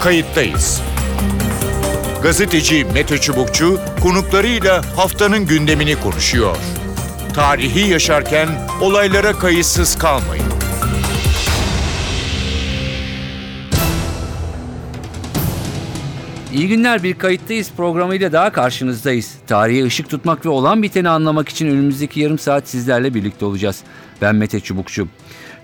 kayıttayız. Gazeteci Mete Çubukçu konuklarıyla haftanın gündemini konuşuyor. Tarihi yaşarken olaylara kayıtsız kalmayın. İyi günler bir kayıttayız programıyla daha karşınızdayız. Tarihe ışık tutmak ve olan biteni anlamak için önümüzdeki yarım saat sizlerle birlikte olacağız. Ben Mete Çubukçu.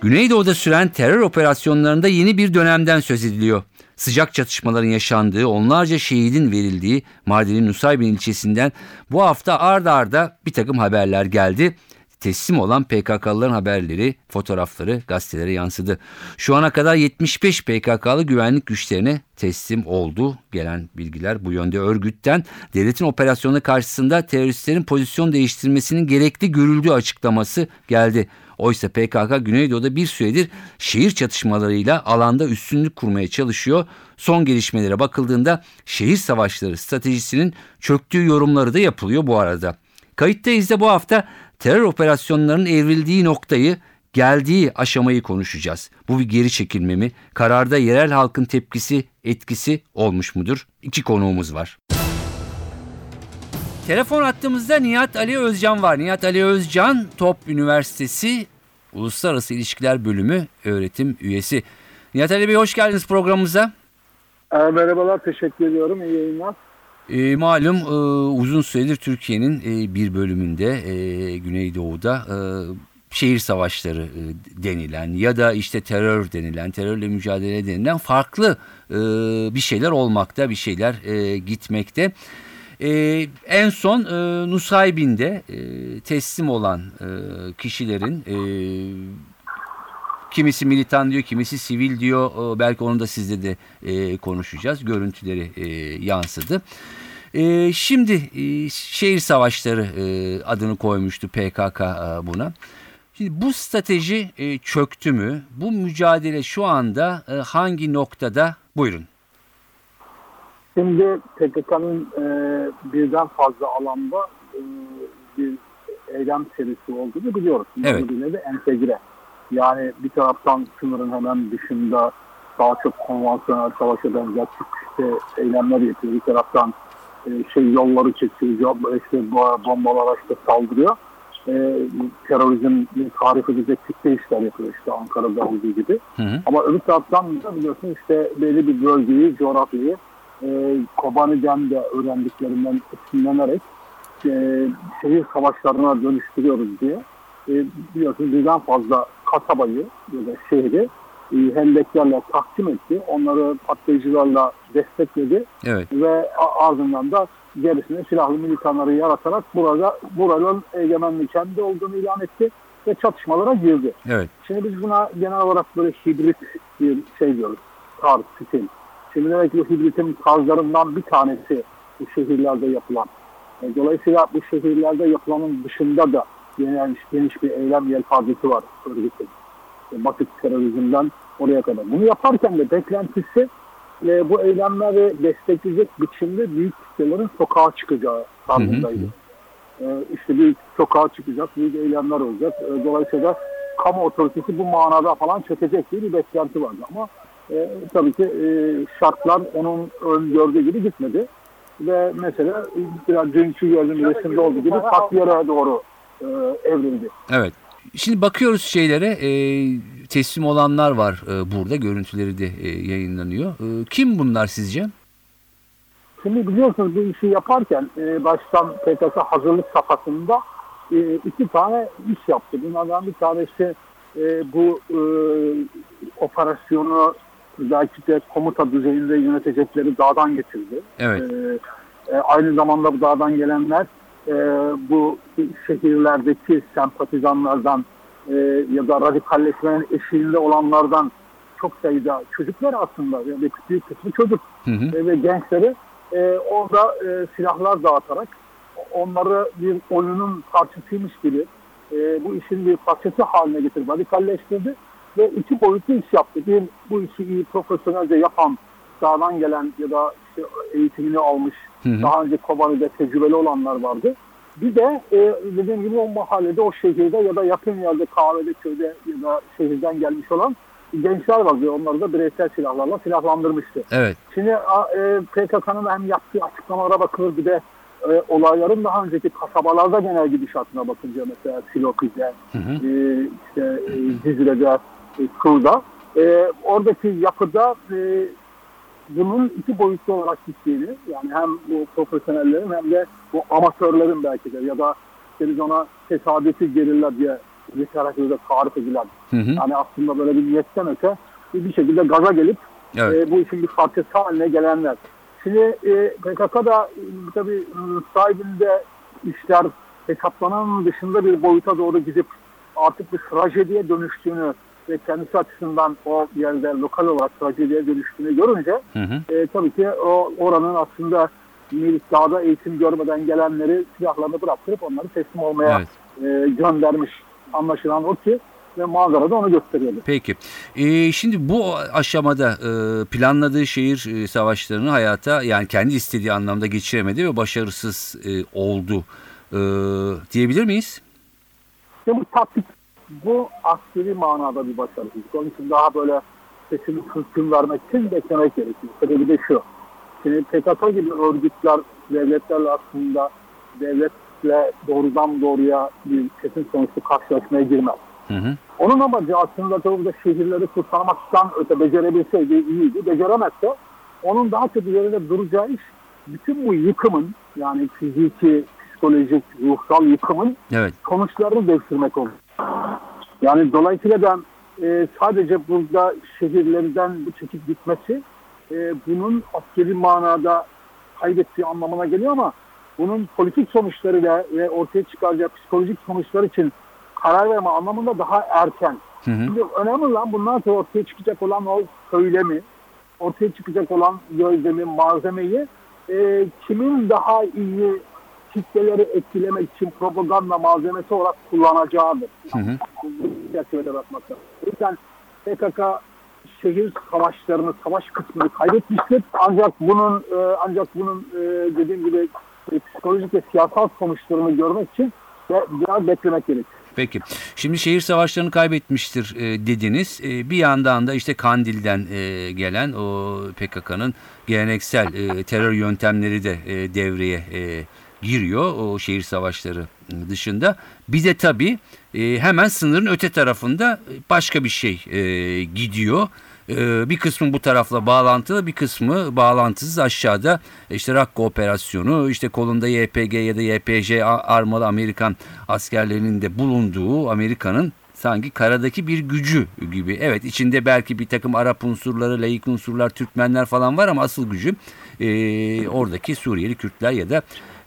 Güneydoğu'da süren terör operasyonlarında yeni bir dönemden söz ediliyor. Sıcak çatışmaların yaşandığı, onlarca şehidin verildiği Mardin'in Nusaybin ilçesinden bu hafta ard arda bir takım haberler geldi teslim olan PKK'lıların haberleri, fotoğrafları gazetelere yansıdı. Şu ana kadar 75 PKK'lı güvenlik güçlerine teslim oldu. Gelen bilgiler bu yönde örgütten devletin operasyonu karşısında teröristlerin pozisyon değiştirmesinin gerekli görüldüğü açıklaması geldi. Oysa PKK Güneydoğu'da bir süredir şehir çatışmalarıyla alanda üstünlük kurmaya çalışıyor. Son gelişmelere bakıldığında şehir savaşları stratejisinin çöktüğü yorumları da yapılıyor bu arada. Kayıttayız da bu hafta terör operasyonlarının evrildiği noktayı, geldiği aşamayı konuşacağız. Bu bir geri çekilme mi? Kararda yerel halkın tepkisi, etkisi olmuş mudur? İki konuğumuz var. Telefon attığımızda Nihat Ali Özcan var. Nihat Ali Özcan, Top Üniversitesi Uluslararası İlişkiler Bölümü öğretim üyesi. Nihat Ali Bey hoş geldiniz programımıza. Merhabalar, teşekkür ediyorum. İyi yayınlar. E, malum e, uzun süredir Türkiye'nin e, bir bölümünde e, Güneydoğu'da e, şehir savaşları e, denilen ya da işte terör denilen, terörle mücadele denilen farklı e, bir şeyler olmakta, bir şeyler e, gitmekte. E, en son e, Nusaybin'de e, teslim olan e, kişilerin e, kimisi militan diyor, kimisi sivil diyor. E, belki onu da sizle de e, konuşacağız. Görüntüleri e, yansıdı. E, şimdi e, şehir savaşları e, adını koymuştu PKK e, buna. Şimdi bu strateji e, çöktü mü? Bu mücadele şu anda e, hangi noktada? Buyurun. Şimdi PKK'nın e, birden fazla alanda e, bir eylem serisi olduğunu biliyoruz. Evet. Bu de entegre. Yani bir taraftan sınırın hemen dışında daha çok konvansiyonel savaşa benzer işte eylemler yapıyor. Bir taraftan e, şey yolları çekiyor, işte bombalar işte saldırıyor. E, terörizm tarif edecek kitle işler yapıyor işte Ankara'da olduğu gibi. Hı hı. Ama öbür taraftan da biliyorsun işte belli bir bölgeyi, coğrafyayı e, Kobani'den de öğrendiklerinden esinlenerek e, şehir savaşlarına dönüştürüyoruz diye e, biliyorsunuz birden fazla kasabayı ya da şehri e, hendeklerle takdim etti. Onları patlayıcılarla destekledi. Evet. Ve ardından da gerisine silahlı militanları yaratarak burada buranın egemenliği kendi olduğunu ilan etti ve çatışmalara girdi. Evet. Şimdi biz buna genel olarak böyle hibrit bir şey diyoruz. Tarz, stil. Şimdi demek ki bu hibritin tarzlarından bir tanesi bu şehirlerde yapılan. E, dolayısıyla bu şehirlerde yapılanın dışında da geniş, geniş bir eylem yelpazesi var örgütün. E, basit terörizmden oraya kadar. Bunu yaparken de beklentisi e, bu eylemleri destekleyecek biçimde büyük kitlelerin sokağa çıkacağı tarzındaydı. E, işte büyük sokağa çıkacak, büyük eylemler olacak. E, dolayısıyla kamu otoritesi bu manada falan çökecek diye bir beklenti vardı. Ama e, tabii ki e, şartlar onun öngördüğü gibi gitmedi. Ve mesela biraz dünkü gördüğüm resimde olduğu gibi Katyar'a doğru e, evrildi. Evet. Şimdi bakıyoruz şeylere e, teslim olanlar var e, burada görüntüleri de e, yayınlanıyor. E, kim bunlar sizce? Şimdi biliyorsunuz bu işi yaparken e, baştan PKK hazırlık safhasında e, iki tane iş yaptı. Bunlardan bir tanesi e, bu e, operasyonu belki de komuta düzeyinde yönetecekleri dağdan getirdi. Evet. E, e, aynı zamanda bu dağdan gelenler e, bu şehirlerdeki sempatizanlardan e, ya da radikalleşmenin eşiğinde olanlardan çok sayıda çocuklar aslında yani büyük kısmı çocuk Hı hı. E, ve gençleri e, orada e, silahlar dağıtarak onları bir oyunun parçasıymış gibi e, bu işin bir parçası haline getirdi, radikalleştirdi ve iki boyutlu iş yaptı. Bir bu işi iyi profesyonelce yapan dağdan gelen ya da işte eğitimini almış Hı hı. daha önce Kobani'de tecrübeli olanlar vardı. Bir de e, dediğim gibi o mahallede, o şehirde ya da yakın yerde kahvede, köyde ya da şehirden gelmiş olan gençler var diyor. Onları da bireysel silahlarla silahlandırmıştı. Evet. Şimdi e, PKK'nın hem yaptığı açıklamalara bakılır bir de e, olayların daha önceki kasabalarda genel gidişatına bakınca mesela Silopi'de, e, işte e, Cizre'de, e, Kur'da e, oradaki yapıda e, bunun iki boyutlu olarak gittiğini yani hem bu profesyonellerin hem de bu amatörlerin belki de ya da işte biz ona tesadüfi gerilla diye literatürde tarif edilen Hı hı. yani aslında böyle bir niyetten öte bir bir şekilde gaza gelip Evet. e, bu işin bir parçası haline gelenler. Şimdi e, PKK da e, tabii e, sahibinde işler hesaplanan dışında bir boyuta doğru gidip artık bir trajediye dönüştüğünü ve kendisi açısından o yerde lokal olarak trajediye dönüştüğünü görünce Hı hı. e, tabii ki o oranın aslında milis dağda eğitim görmeden gelenleri silahlarını bıraktırıp onları teslim olmaya Evet. e, göndermiş. Anlaşılan o ki ve manzara da onu gösteriyordu. Peki. Ee, şimdi bu aşamada e, planladığı şehir e, savaşlarını hayata yani kendi istediği anlamda geçiremedi ve başarısız e, oldu e, diyebilir miyiz? İşte bu taktik, bu askeri manada bir başarısızlık. Onun için daha böyle sesini hüküm vermek için beklemek gerekiyor. Sebebi de şu. Şimdi PKK gibi örgütler devletlerle aslında devletle doğrudan doğruya bir kesin sonuçlu karşılaşmaya girmez. Hı hı. Onun amacı aslında tabii da şehirleri kurtarmaktan öte becerebilseydi iyiydi. Beceremezse onun daha çok üzerinde duracağı iş bütün bu yıkımın yani fiziki, psikolojik, ruhsal yıkımın Evet. sonuçlarını değiştirmek olur. Yani dolayısıyla da e, sadece burada şehirlerden bu çekip gitmesi e, bunun askeri manada kaybettiği anlamına geliyor ama bunun politik sonuçlarıyla ve ortaya çıkaracağı psikolojik sonuçlar için karar verme anlamında daha erken. Hı hı. Şimdi önemli olan bundan sonra ortaya çıkacak olan o söylemi, ortaya çıkacak olan gözlemi, malzemeyi e, kimin daha iyi kitleleri etkilemek için propaganda malzemesi olarak kullanacağıdır. Hı hı. Çerçevede bakmak lazım. O yüzden PKK şehir savaşlarını, savaş kısmını kaybetmiştir. Ancak bunun e, ancak bunun e, dediğim gibi e, psikolojik ve siyasal sonuçlarını görmek için de, biraz beklemek gerekir. Peki. Şimdi şehir savaşlarını kaybetmiştir e, dediniz. E, bir yandan da işte Kandil'den e, gelen o PKK'nın geleneksel e, terör yöntemleri de e, devreye e, giriyor o şehir savaşları dışında. Bir de tabii e, hemen sınırın öte tarafında başka bir şey e, gidiyor. E, bir kısmı bu tarafla bağlantılı bir kısmı bağlantısız aşağıda işte Rakka operasyonu işte kolunda YPG ya da YPJ armalı Amerikan askerlerinin de bulunduğu Amerika'nın sanki karadaki bir gücü gibi. Evet içinde belki bir takım Arap unsurları, laik unsurlar, Türkmenler falan var ama asıl gücü e, oradaki Suriyeli Kürtler ya da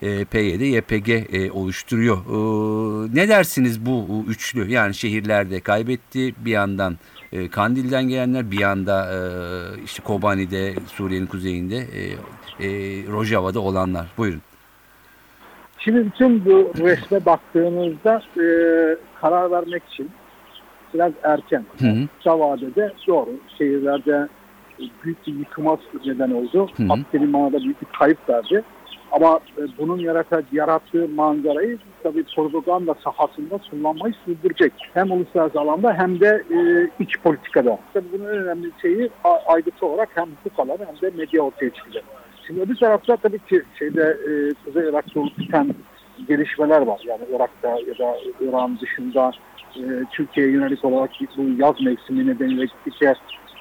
e, PYD, YPG e, oluşturuyor. E, ne dersiniz bu üçlü? Yani şehirlerde kaybetti bir yandan e, Kandil'den gelenler bir yanda e, işte Kobani'de Suriye'nin kuzeyinde e, e, Rojava'da olanlar. Buyurun. Şimdi bütün bu resme baktığımızda e, karar vermek için biraz erken. Kısa vadede doğru. Şehirlerde büyük bir yıkıma neden oldu. Manada büyük bir kayıp verdi. Ama e, bunun yarata, yarattığı manzarayı tabii propaganda sahasında kullanmayı sürdürecek. Hem uluslararası alanda hem de e, iç politikada. Tabii bunun en önemli şeyi aygıtı olarak hem hukuk alanı hem de medya ortaya çıkacak. Şimdi öbür tarafta tabii ki şeyde e, Kuzey Irak'ta olup biten gelişmeler var. Yani Irak'ta ya da İran dışında e, Türkiye'ye yönelik olarak bu yaz mevsimi nedeniyle gittikçe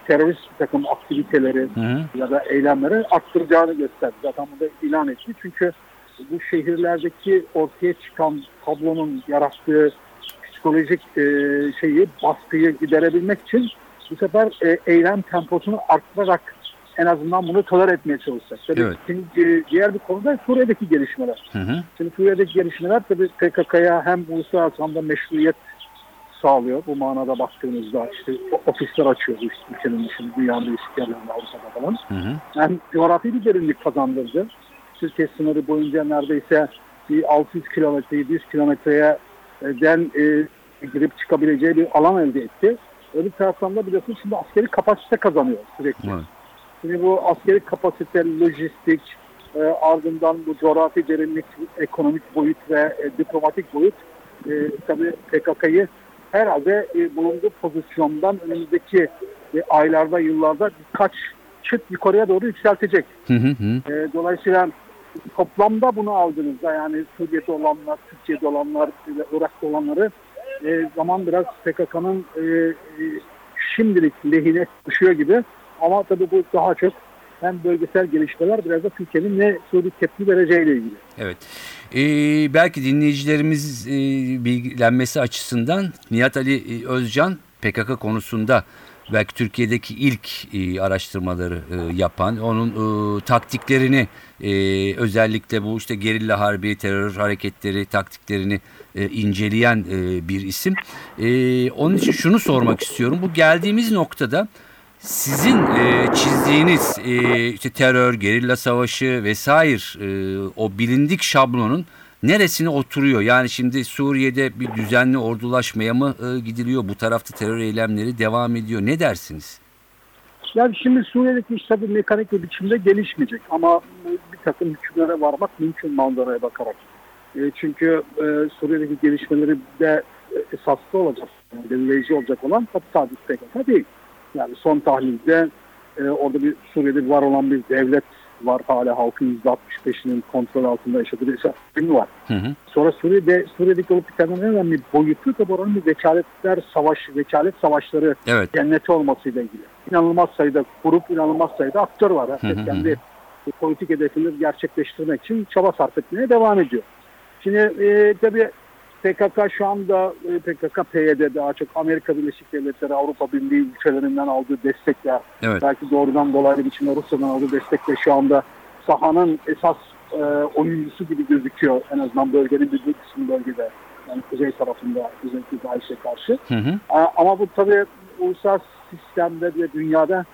terörist bir takım aktiviteleri Hı hı. ya da eylemleri arttıracağını gösterdi. Zaten bunu da ilan etti. Çünkü bu şehirlerdeki ortaya çıkan tablonun yarattığı psikolojik e, şeyi, baskıyı giderebilmek için bu sefer e, eylem temposunu arttırarak en azından bunu toler etmeye çalışacak. Tabii Evet. şimdi, e, diğer bir konuda Suriye'deki gelişmeler. Hı hı. Şimdi Suriye'deki gelişmeler tabii PKK'ya hem uluslararası anlamda meşruiyet sağlıyor. Bu manada baktığınızda işte ofisler açıyor bu ülkenin dışında dünyanın değişik yerlerinde Avrupa'da falan. Hı hı. Hem coğrafi bir derinlik kazandırdı. Türkiye sınırı boyunca neredeyse bir 600 kilometre, 700 kilometreye e, den e, girip çıkabileceği bir alan elde etti. Öbür taraftan da biliyorsunuz şimdi askeri kapasite kazanıyor sürekli. Evet. Şimdi bu askeri kapasite, lojistik, e, ardından bu coğrafi derinlik, ekonomik boyut ve e, diplomatik boyut e, tabii PKK'yı herhalde e, bulunduğu pozisyondan önümüzdeki e, aylarda, yıllarda birkaç çıt yukarıya doğru yükseltecek. Hı hı hı. E, dolayısıyla toplamda bunu aldığınızda yani Suriye'de olanlar, Türkiye'de olanlar, ve Irak'ta olanları e, zaman biraz PKK'nın e, e, şimdilik lehine düşüyor gibi. Ama tabii bu daha çok hem bölgesel gelişmeler biraz da Türkiye'nin ne Suriye tepki vereceğiyle ilgili. Evet. Ee, belki dinleyicilerimiz e, bilgilenmesi açısından Nihat Ali e, Özcan PKK konusunda belki Türkiye'deki ilk e, araştırmaları e, yapan, onun e, taktiklerini e, özellikle bu işte gerilla harbi, terör hareketleri taktiklerini e, inceleyen e, bir isim. E, onun için şunu sormak istiyorum. Bu geldiğimiz noktada sizin e, çizdiğiniz e, işte terör, gerilla savaşı vesaire e, o bilindik şablonun neresine oturuyor? Yani şimdi Suriye'de bir düzenli ordulaşmaya mı e, gidiliyor? Bu tarafta terör eylemleri devam ediyor. Ne dersiniz? Yani şimdi Suriye'deki iş tabii mekanik bir biçimde gelişmeyecek ama bir takım hükümlere varmak mümkün manzaraya bakarak. E, çünkü e, Suriye'deki gelişmeleri de esaslı olacak, belirleyici olacak olan tabii sadece PKK değil. Yani son tahlilde e, orada bir Suriye'de var olan bir devlet var. Hala halkın %65'inin kontrol altında yaşadığı bir şey var. Hı hı. Sonra Suriye'de Suriye'deki olup biten en önemli boyutu da buranın bir vekaletler savaş, vekalet savaşları Evet. cenneti olmasıyla ilgili. İnanılmaz sayıda grup, inanılmaz sayıda aktör var. Hı hı Herkes hı. kendi politik hedefini gerçekleştirmek için çaba sarf etmeye devam ediyor. Şimdi e, tabii PKK şu anda e, PKK PYD daha çok Amerika Birleşik Devletleri Avrupa Birliği ülkelerinden aldığı destekler Evet. belki doğrudan dolaylı biçimde Rusya'dan aldığı destekle şu anda sahanın esas e, oyuncusu gibi gözüküyor en azından bölgenin bir büyük kısmı bölgede yani kuzey tarafında özellikle DAEŞ'e karşı. Hı hı. E, ama bu tabii uluslararası sistemde ve dünyada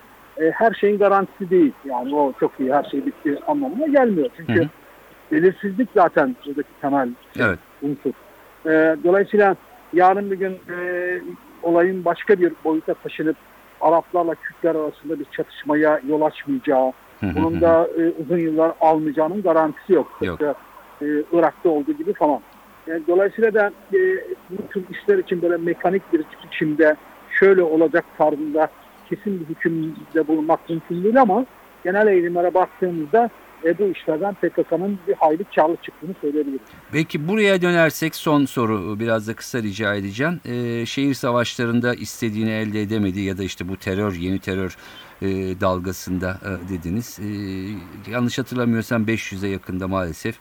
e, her şeyin garantisi değil. Yani o çok iyi her şey bitti anlamına gelmiyor. Çünkü Hı hı. belirsizlik zaten buradaki temel Evet. unsur. E, dolayısıyla yarın bir gün e, olayın başka bir boyuta taşınıp Araplarla Kürtler arasında bir çatışmaya yol açmayacağı, bunun da e, uzun yıllar almayacağının garantisi yok. Yok. Tıpkı, e, Irak'ta olduğu gibi falan. Yani dolayısıyla da e, bu tür işler için böyle mekanik bir biçimde şöyle olacak tarzında kesin bir hükümde bulunmak mümkün değil ama genel eğilimlere baktığımızda e, bu işlerden PKK'nın bir hayli karlı çıktığını söyleyebiliriz. Peki buraya dönersek son soru biraz da kısa rica edeceğim. Ee, şehir savaşlarında istediğini elde edemedi ya da işte bu terör yeni terör e, dalgasında e, dediniz. E, yanlış hatırlamıyorsam 500'e yakında maalesef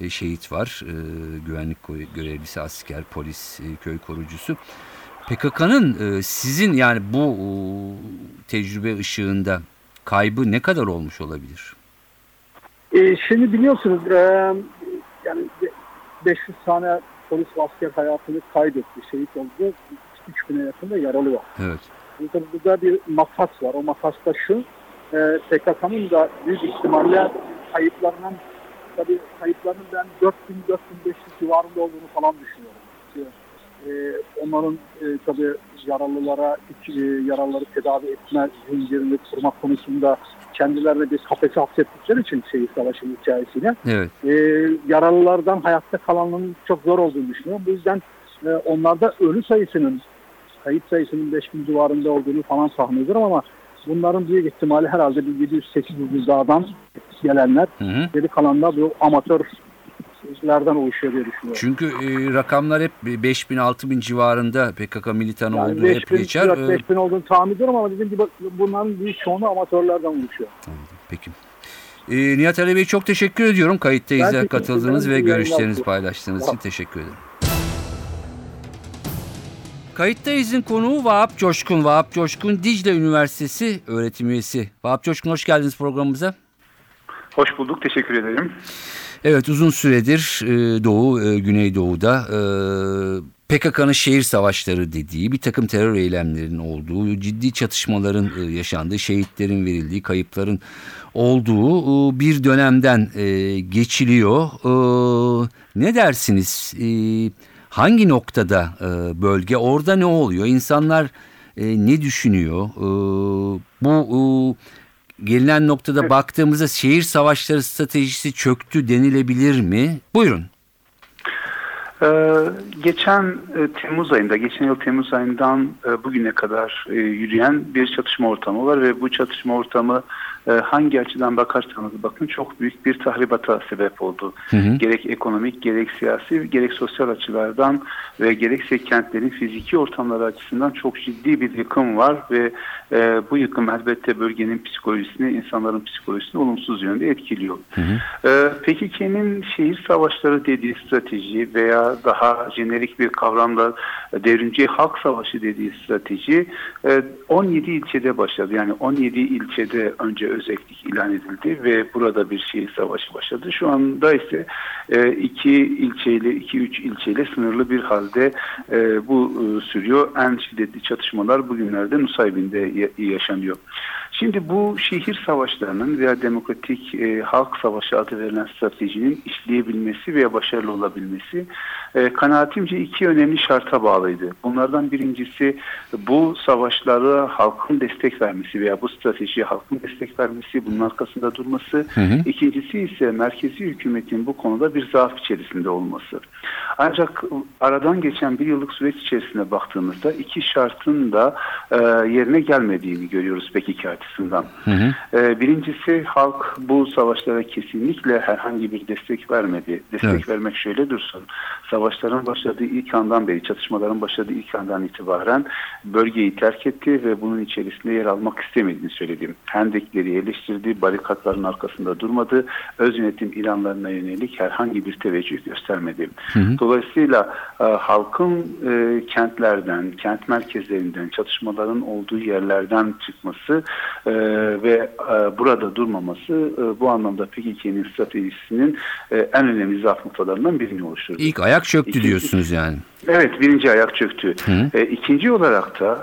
e, şehit var. E, güvenlik görevlisi, asker, polis, e, köy korucusu. PKK'nın e, sizin yani bu e, tecrübe ışığında kaybı ne kadar olmuş olabilir? E, şimdi biliyorsunuz e, yani be- 500 tane polis asker hayatını kaybetti, şehit oldu. 3 bine yakında yaralı var. Evet. Burada, burada bir makas var. O makas da şu. E, PKK'nın da büyük ihtimalle kayıplarının tabii kayıplarının ben 4000-4500 civarında olduğunu falan düşünüyorum. E, onların e, tabii yaralılara e, yaralıları tedavi etme zincirini kurmak konusunda kendilerine bir kafese hapsettikleri için şehir savaşı hikayesiyle Evet. e, yaralılardan hayatta kalanların çok zor olduğunu düşünüyorum. Bu yüzden e, onlarda ölü sayısının kayıp sayısının 5000 civarında olduğunu falan tahmin ediyorum ama bunların büyük ihtimali herhalde bir 700-800 dağdan gelenler. Hı hı. Geri kalanlar bu amatörlerden oluşuyor diye düşünüyorum. Çünkü e, rakamlar hep 5000-6000 civarında PKK militanı Yani olduğu hep 5000, geçer. E, 5000 olduğunu tahmin ediyorum ama dediğim gibi bunların büyük çoğunu amatörlerden oluşuyor. Peki. E, Nihat Ali Bey çok teşekkür ediyorum kayıttayız katıldığınız ve görüşlerinizi paylaştığınız için Tamam. teşekkür ederim. Kayıttayız'ın konuğu Vahap Coşkun. Vahap Coşkun Dicle Üniversitesi öğretim üyesi. Vahap Coşkun hoş geldiniz programımıza. Hoş bulduk, teşekkür ederim. Evet uzun süredir e, Doğu, e, Güneydoğu'da e, PKK'nın şehir savaşları dediği bir takım terör eylemlerinin olduğu, ciddi çatışmaların e, yaşandığı, şehitlerin verildiği, kayıpların olduğu e, bir dönemden e, geçiliyor. E, ne dersiniz? E, hangi noktada e, bölge? Orada ne oluyor? İnsanlar e, ne düşünüyor? E, bu e, gelinen noktada baktığımızda şehir savaşları stratejisi çöktü denilebilir mi? Buyurun. Ee, geçen e, Temmuz ayında, geçen yıl Temmuz ayından e, bugüne kadar e, yürüyen bir çatışma ortamı var ve bu çatışma ortamı e, hangi açıdan bakarsanız bakın çok büyük bir tahribata sebep oldu. Gerek ekonomik, gerek siyasi, gerek sosyal açılardan ve gerekse kentlerin fiziki ortamları açısından çok ciddi bir yıkım var ve e, bu yıkım elbette bölgenin psikolojisini, insanların psikolojisini olumsuz yönde etkiliyor. E, PKK'nin şehir savaşları dediği strateji veya daha jenerik bir kavramla e, devrimci halk savaşı dediği strateji e, 17 ilçede başladı. Yani 17 ilçede önce özellik ilan edildi ve burada bir şehir savaşı başladı. Şu anda ise e, iki ilçeyle, iki üç ilçeyle sınırlı bir halde e, bu e, sürüyor. En şiddetli çatışmalar bugünlerde Nusaybin'de ya- yaşanıyor. Şimdi bu şehir savaşlarının veya demokratik e, halk savaşı adı verilen stratejinin işleyebilmesi veya başarılı olabilmesi e, kanaatimce iki önemli şarta bağlıydı. Bunlardan birincisi bu savaşlara halkın destek vermesi veya bu stratejiye halkın destek vermesi, bunun arkasında durması. İkincisi ise merkezi hükümetin bu konuda bir zaaf içerisinde olması. Ancak aradan geçen bir yıllık süreç içerisinde baktığımızda iki şartın da e, yerine gelmediğini görüyoruz PKK açısından. E, birincisi halk bu savaşlara kesinlikle herhangi bir destek vermedi. Destek Evet. vermek şöyle dursun. Savaşların başladığı ilk andan beri, çatışmaların başladığı ilk andan itibaren bölgeyi terk etti ve bunun içerisinde yer almak istemediğini söyledim. Hendekleri eleştirdi, barikatların arkasında durmadı, öz yönetim ilanlarına yönelik herhangi bir teveccüh göstermedi. Dolayısıyla e, halkın e, kentlerden, kent merkezlerinden, çatışmaların olduğu yerlerden çıkması e, ve e, burada durmaması e, bu anlamda PKK'nin stratejisinin e, en önemli zaaf noktalarından birini oluşturdu. İlk ayak çöktü İkinci- diyorsunuz yani. Evet birinci ayak çöktü. E, ikinci olarak da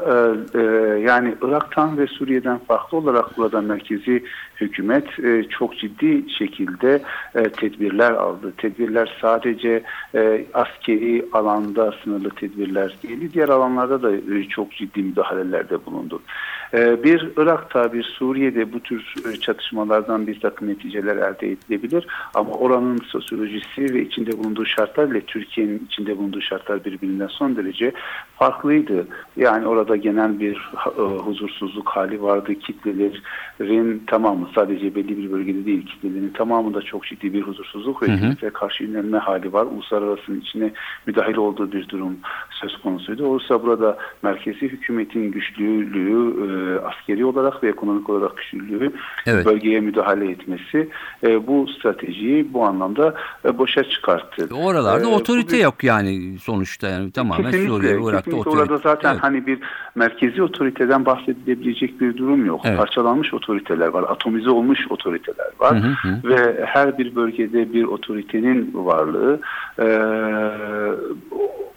e, e, yani Irak'tan ve Suriye'den farklı olarak burada merkezi hükümet e, çok ciddi şekilde e, tedbirler aldı. Tedbirler sadece e, askeri alanda sınırlı tedbirler değil, diğer alanlarda da e, çok ciddi müdahalelerde bulundu. E, bir Irak'ta, bir Suriye'de bu tür e, çatışmalardan bir takım neticeler elde edilebilir ama oranın sosyolojisi ve içinde bulunduğu şartlar ile Türkiye'nin içinde bulunduğu şartlar birbirinden son derece farklıydı. Yani orada genel bir e, huzursuzluk hali vardı. Kitlelerin tamamı sadece belli bir bölgede değil kitlelerin tamamında çok ciddi bir huzursuzluk ve hükümete karşı yönelme hali var. Uluslararasının içine müdahil olduğu bir durum söz konusuydu. Oysa burada merkezi hükümetin güçlülüğü e, askeri olarak ve ekonomik olarak güçlülüğü Evet. bölgeye müdahale etmesi e, bu stratejiyi bu anlamda e, boşa çıkarttı. Oralarda E, otorite bir- yok yani sonuçta yani tamamen Suriye kesinlikle otorite. orada zaten Evet. hani bir merkezi otoriteden bahsedilebilecek bir durum yok. Evet. Parçalanmış otoriteler var, atomize olmuş otoriteler var Hı hı hı. ve her bir bölgede bir otoritenin varlığı e,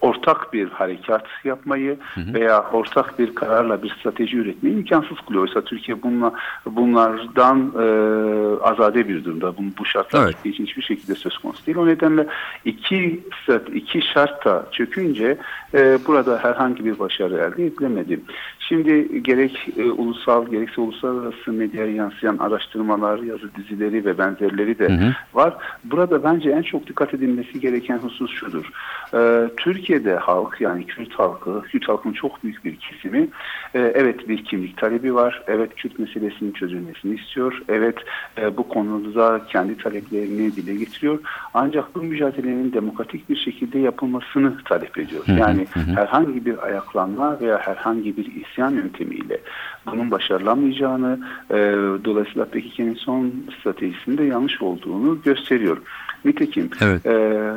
ortak bir harekat yapmayı veya ortak bir kararla bir strateji üretmeyi imkansız kılıyor. Oysa Türkiye bununla, bunlardan e, azade bir durumda. Bu, bu şartlar Evet. Türkiye için hiçbir şekilde söz konusu değil. O nedenle iki, iki şart da çökünce e, burada herhangi bir başarı elde edilemedi. Şimdi gerek e, ulusal gerekse uluslararası medyaya yansıyan araştırmalar, yazı dizileri ve benzerleri de Hı hı. var. Burada bence en çok dikkat edilmesi gereken husus şudur. Ee, Türkiye'de halk yani Kürt halkı, Kürt halkının çok büyük bir kesimi e, evet bir kimlik talebi var. Evet Kürt meselesinin çözülmesini istiyor. Evet e, bu konuda kendi taleplerini dile getiriyor. Ancak bu mücadelenin demokratik bir şekilde yapılmasını talep ediyor. Yani herhangi bir ayaklanma veya herhangi bir isyan yöntemiyle bunun başarılamayacağını e, dolayısıyla PKK'nin son stratejisinde yanlış olduğunu gösteriyor. Nitekim Evet. e,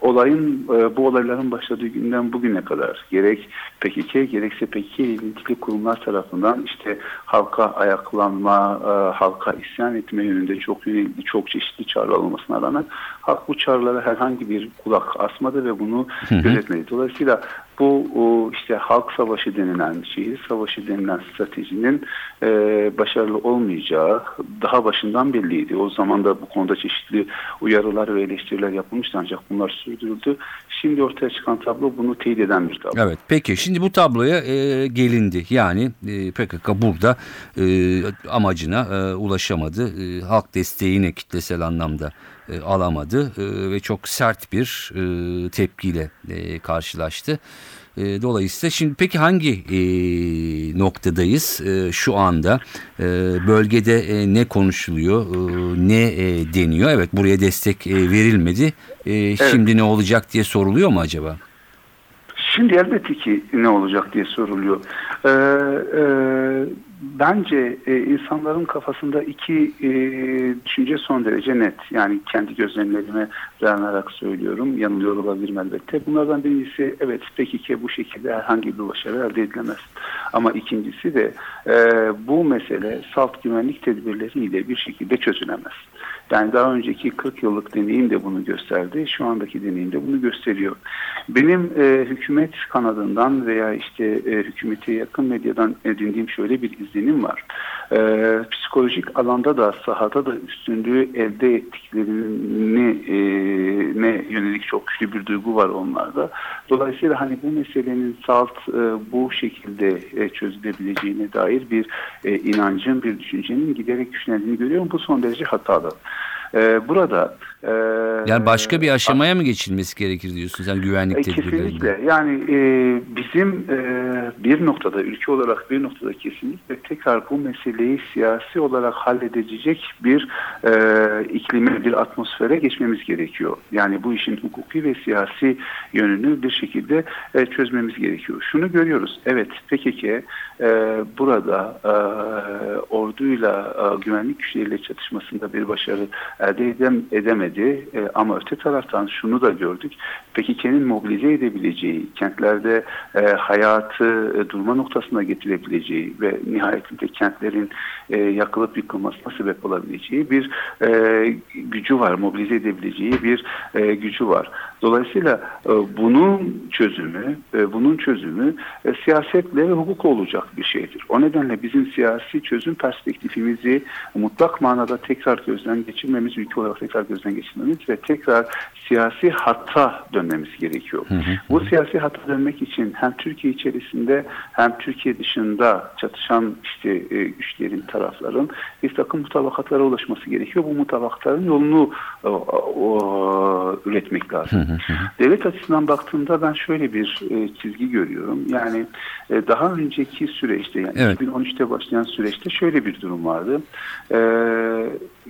olayın e, bu olayların başladığı günden bugüne kadar gerek PKK gerekse PKK ilintili kurumlar tarafından işte halka ayaklanma, e, halka isyan etme yönünde çok çok çeşitli çağrılar olmasına rağmen halk bu çağrılara herhangi bir kulak asmadı ve bunu gözetmedi. Dolayısıyla bu o, işte halk savaşı denilen, şehir savaşı denilen stratejinin e, başarılı olmayacağı daha başından belliydi. O zaman da bu konuda çeşitli uyarılar ve eleştiriler yapılmıştı ancak bunlar sürdürüldü. Şimdi ortaya çıkan tablo bunu teyit eden bir tablo. Evet peki şimdi bu tabloya e, gelindi. Yani e, PKK burada e, amacına e, ulaşamadı. E, halk desteğine kitlesel anlamda e, alamadı e, ve çok sert bir e, tepkiyle e, karşılaştı. E, dolayısıyla şimdi peki hangi e, noktadayız e, şu anda? E, bölgede e, ne konuşuluyor, e, ne e, deniyor? Evet buraya destek e, verilmedi. E, Şimdi ne olacak diye soruluyor mu acaba? Şimdi elbette ki ne olacak diye soruluyor. Ee, e, bence e, insanların kafasında iki e, düşünce son derece net. Yani kendi gözlemlerime dayanarak söylüyorum. Yanılıyor olabilirim elbette. Bunlardan birincisi evet PKK bu şekilde herhangi bir başarı elde edilemez. Ama ikincisi de e, bu mesele salt güvenlik tedbirleriyle bir şekilde çözülemez. Yani daha önceki 40 yıllık deneyim de bunu gösterdi. Şu andaki deneyim de bunu gösteriyor. Benim e, hükümet kanadından veya işte e, hükümete yakın medyadan edindiğim şöyle bir izlenim var. E, psikolojik alanda da sahada da üstünlüğü elde ettiklerini e, ne yönelik çok güçlü bir duygu var onlarda. Dolayısıyla hani bu meselenin salt e, bu şekilde e, çözülebileceğine dair bir e, inancın, bir düşüncenin giderek güçlendiğini görüyorum. Bu son derece hatalı. E, burada e, Yani başka bir aşamaya mı geçilmesi gerekir diyorsunuz? Yani güvenlik e, tedbirlerinde. Kesinlikle. Yani e, bizim e, bir noktada, ülke olarak bir noktada kesinlikle tekrar bu meseleyi siyasi olarak halledecek bir e, iklime, bir atmosfere geçmemiz gerekiyor. Yani bu işin hukuki ve siyasi yönünü bir şekilde e, çözmemiz gerekiyor. Şunu görüyoruz. Evet PKK e, burada e, orduyla, e, güvenlik güçleriyle çatışmasında bir başarı elde edem, edemedi. E, ama öte taraftan şunu da gördük. PKK'nin mobilize edebileceği, kentlerde e, hayatı e, durma noktasına getirebileceği ve nihayetinde kentlerin e, yakılıp yıkılmasına sebep olabileceği bir e, gücü var, mobilize edebileceği bir e, gücü var. Dolayısıyla e, bunun çözümü, e, bunun çözümü e, siyasetle ve hukuk olacak bir şeydir. O nedenle bizim siyasi çözüm perspektifimizi mutlak manada tekrar gözden geçirmemiz, ülke olarak tekrar gözden geçirmemiz ve tekrar siyasi hatta dönmemiz gerekiyor. Bu siyasi hatta dönmek için hem Türkiye içerisinde hem Türkiye dışında çatışan işte e, güçlerin, tarafların bir takım mutabakatlara ulaşması gerekiyor. Bu mutabakatların yolunu o, o, üretmek lazım. Devlet açısından baktığımda ben şöyle bir e, çizgi görüyorum. Yani e, daha önceki süreçte yani Evet. 2013'te başlayan süreçte şöyle bir durum vardı. E,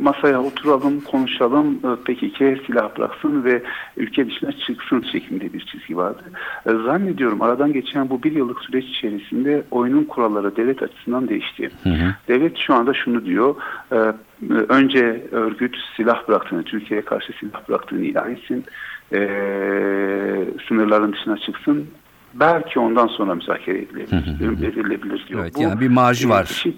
masaya oturalım, konuşalım, e, PKK silah bıraksın ve ülke dışına çıksın şeklinde bir çizgi vardı. E, zannediyorum aradan geçen bu bir yıllık süreç içerisinde oyunun kuralları devlet açısından değişti. Devlet şu anda şunu diyor, e, önce örgüt silah bıraktığını, Türkiye'ye karşı silah bıraktığını ilan etsin, e, sınırların dışına çıksın, belki ondan sonra müzakere edilebilir, edilebilir diyor. Evet, yani bir marjı var. şey-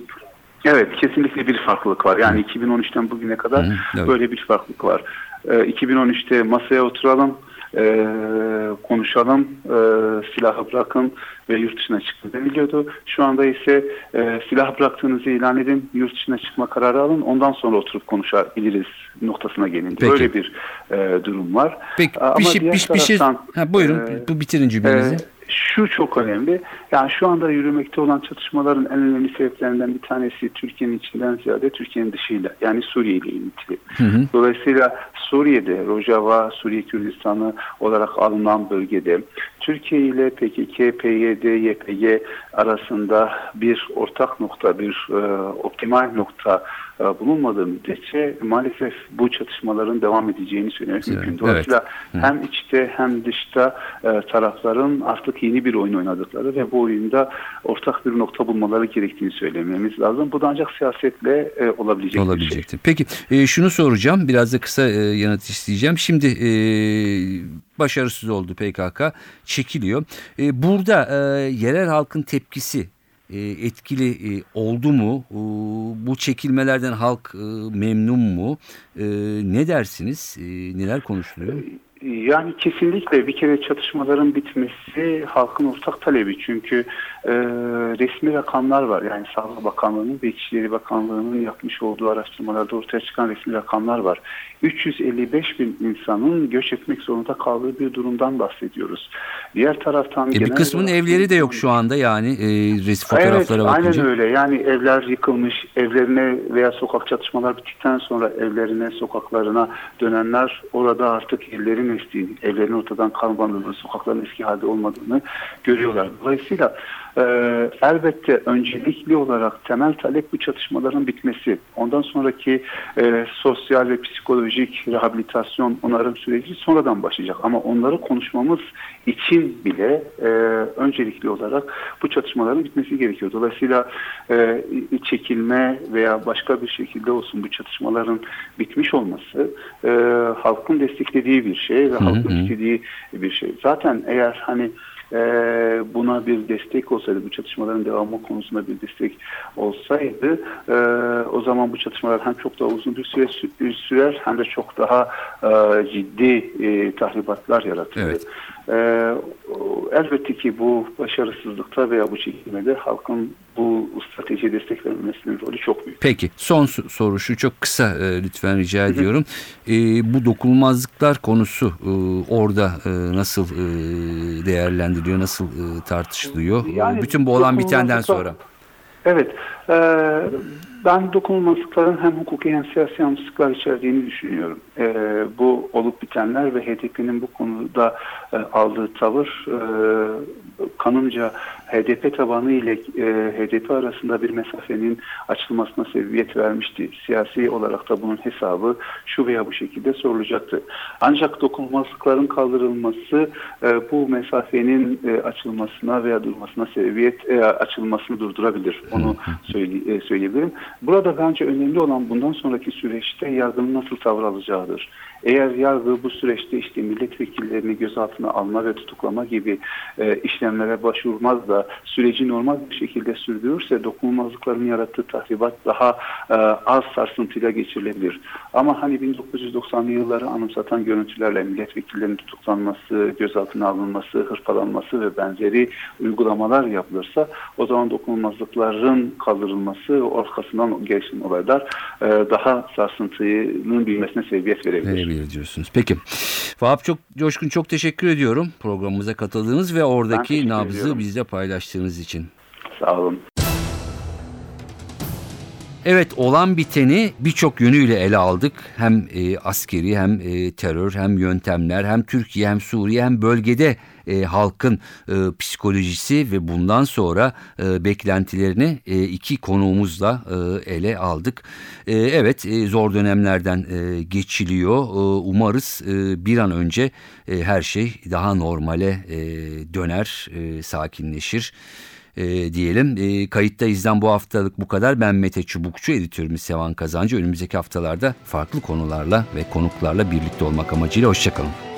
Evet kesinlikle bir farklılık var. Yani 2013'ten bugüne kadar Hı evet. böyle bir farklılık var. Ee, 2013'te masaya oturalım, e, konuşalım, e, silahı bırakın ve yurt dışına çıkın deniliyordu. Şu anda ise e, silah bıraktığınızı ilan edin, yurt dışına çıkma kararı alın, ondan sonra oturup konuşabiliriz noktasına gelindi. Peki. Böyle bir e, durum var. Peki Ama bir şey, bir, bir şey ha, buyurun e, bu bitirin cümlenizi. ee, şu çok önemli. Yani şu anda yürümekte olan çatışmaların en önemli sebeplerinden bir tanesi Türkiye'nin içinden ziyade Türkiye'nin dışıyla. Yani Suriye ile ilintili. Dolayısıyla Suriye'de Rojava, Suriye Kürdistanı olarak alınan bölgede Türkiye ile PKK, PYD, YPG arasında bir ortak nokta, bir e, optimal nokta e, bulunmadığı müddetçe maalesef bu çatışmaların devam edeceğini söylemek Evet, mümkün. Dolayısıyla hem içte hem dışta e, tarafların artık yeni bir oyun oynadıkları ve bu oyunda ortak bir nokta bulmaları gerektiğini söylememiz lazım. Bu da ancak siyasetle e, olabilecek bir şey. Olabilecektir. Peki e, şunu soracağım. Biraz da kısa e, yanıt isteyeceğim. Şimdi e, başarısız oldu PKK. Çekiliyor. E, burada e, yerel halkın tepkisi e, etkili e, oldu mu? Bu çekilmelerden halk e, memnun mu? Ne dersiniz? Neler konuşuluyor? Yani kesinlikle bir kere çatışmaların bitmesi halkın ortak talebi. Çünkü e, resmi rakamlar var. Yani Sağlık Bakanlığı'nın ve İçişleri Bakanlığı'nın yapmış olduğu araştırmalarda ortaya çıkan resmi rakamlar var. 355 bin insanın göç etmek zorunda kaldığı bir durumdan bahsediyoruz. Diğer taraftan... E, bir kısmının olarak- evleri de yok şu anda yani e, resim fotoğraflara evet, bakınca. aynen öyle. Yani evler yıkılmış, evlerine veya sokak çatışmalar bittikten sonra evlerine, sokaklarına dönenler orada artık evlerin estiğini, evlerin ortadan kalmadığını, sokakların eski halde olmadığını görüyorlar. Dolayısıyla e, elbette öncelikli olarak temel talep bu çatışmaların bitmesi. Ondan sonraki e, sosyal ve psikolojik rehabilitasyon, onarım süreci sonradan başlayacak. Ama onları konuşmamız için bile e, öncelikli olarak bu çatışmaların bitmesi gerekiyor. Dolayısıyla e, çekilme veya başka bir şekilde olsun bu çatışmaların bitmiş olması e, halkın desteklediği bir şey ve halkın istediği bir şey. Zaten eğer hani e, buna bir destek olsaydı, bu çatışmaların devamı konusunda bir destek olsaydı e, o zaman bu çatışmalar hem çok daha uzun bir süre sü- sürer hem de çok daha e, ciddi e, tahribatlar yaratırdı. Evet. E, o- elbette ki bu başarısızlıkta veya bu çekilmede halkın bu stratejiye destek vermesinin rolü çok büyük. Peki son soru şu çok kısa e, lütfen rica ediyorum. E, bu dokunulmazlıklar konusu e, orada e, nasıl e, değerlendiriliyor, nasıl e, tartışılıyor? Yani E, Bütün bu olan bitenden sonra. Evet. e, ben dokunulmazlıkların hem hukuki hem siyasi yanlışlıklar içerdiğini düşünüyorum. E, bu olup bitenler ve HDP'nin bu konuda e, aldığı tavır e, kanımca HDP tabanı ile e, HDP arasında bir mesafenin açılmasına sebebiyet vermişti. Siyasi olarak da bunun hesabı şu veya bu şekilde sorulacaktı. Ancak dokunulmazlıkların kaldırılması e, bu mesafenin e, açılmasına veya durmasına sebebiyet e, açılmasını durdurabilir. Onu söyle, e, söyleyebilirim. Burada bence önemli olan bundan sonraki süreçte yargının nasıl tavır alacağıdır. Eğer yargı bu süreçte işte milletvekillerini gözaltına alma ve tutuklama gibi e, işlemlere başvurmaz da süreci normal bir şekilde sürdürürse dokunulmazlıkların yarattığı tahribat daha e, az sarsıntıyla geçirilebilir. Ama hani 1990'lı yılları anımsatan görüntülerle milletvekillerinin tutuklanması, gözaltına alınması, hırpalanması ve benzeri uygulamalar yapılırsa o zaman dokunulmazlıkların kaldırılması ve arkasından gelişen olaylar e, daha sarsıntının büyümesine sebebiyet verebilir. Verebilir diyorsunuz. Peki. Vahap çok Coşkun çok teşekkür ediyorum programımıza katıldığınız ve oradaki nabzı ediyorum. bizle paylaştığınız için. Sağ olun. Evet olan biteni birçok yönüyle ele aldık. Hem e, askeri hem e, terör hem yöntemler hem Türkiye hem Suriye hem bölgede e, halkın e, psikolojisi ve bundan sonra e, beklentilerini e, iki konuğumuzla e, ele aldık. E, evet e, zor dönemlerden e, geçiliyor. E, umarız e, bir an önce e, her şey daha normale e, döner, e, sakinleşir e, diyelim. E, kayıtta izlen bu haftalık bu kadar. Ben Mete Çubukçu, editörümüz Sevan Kazancı. Önümüzdeki haftalarda farklı konularla ve konuklarla birlikte olmak amacıyla hoşçakalın.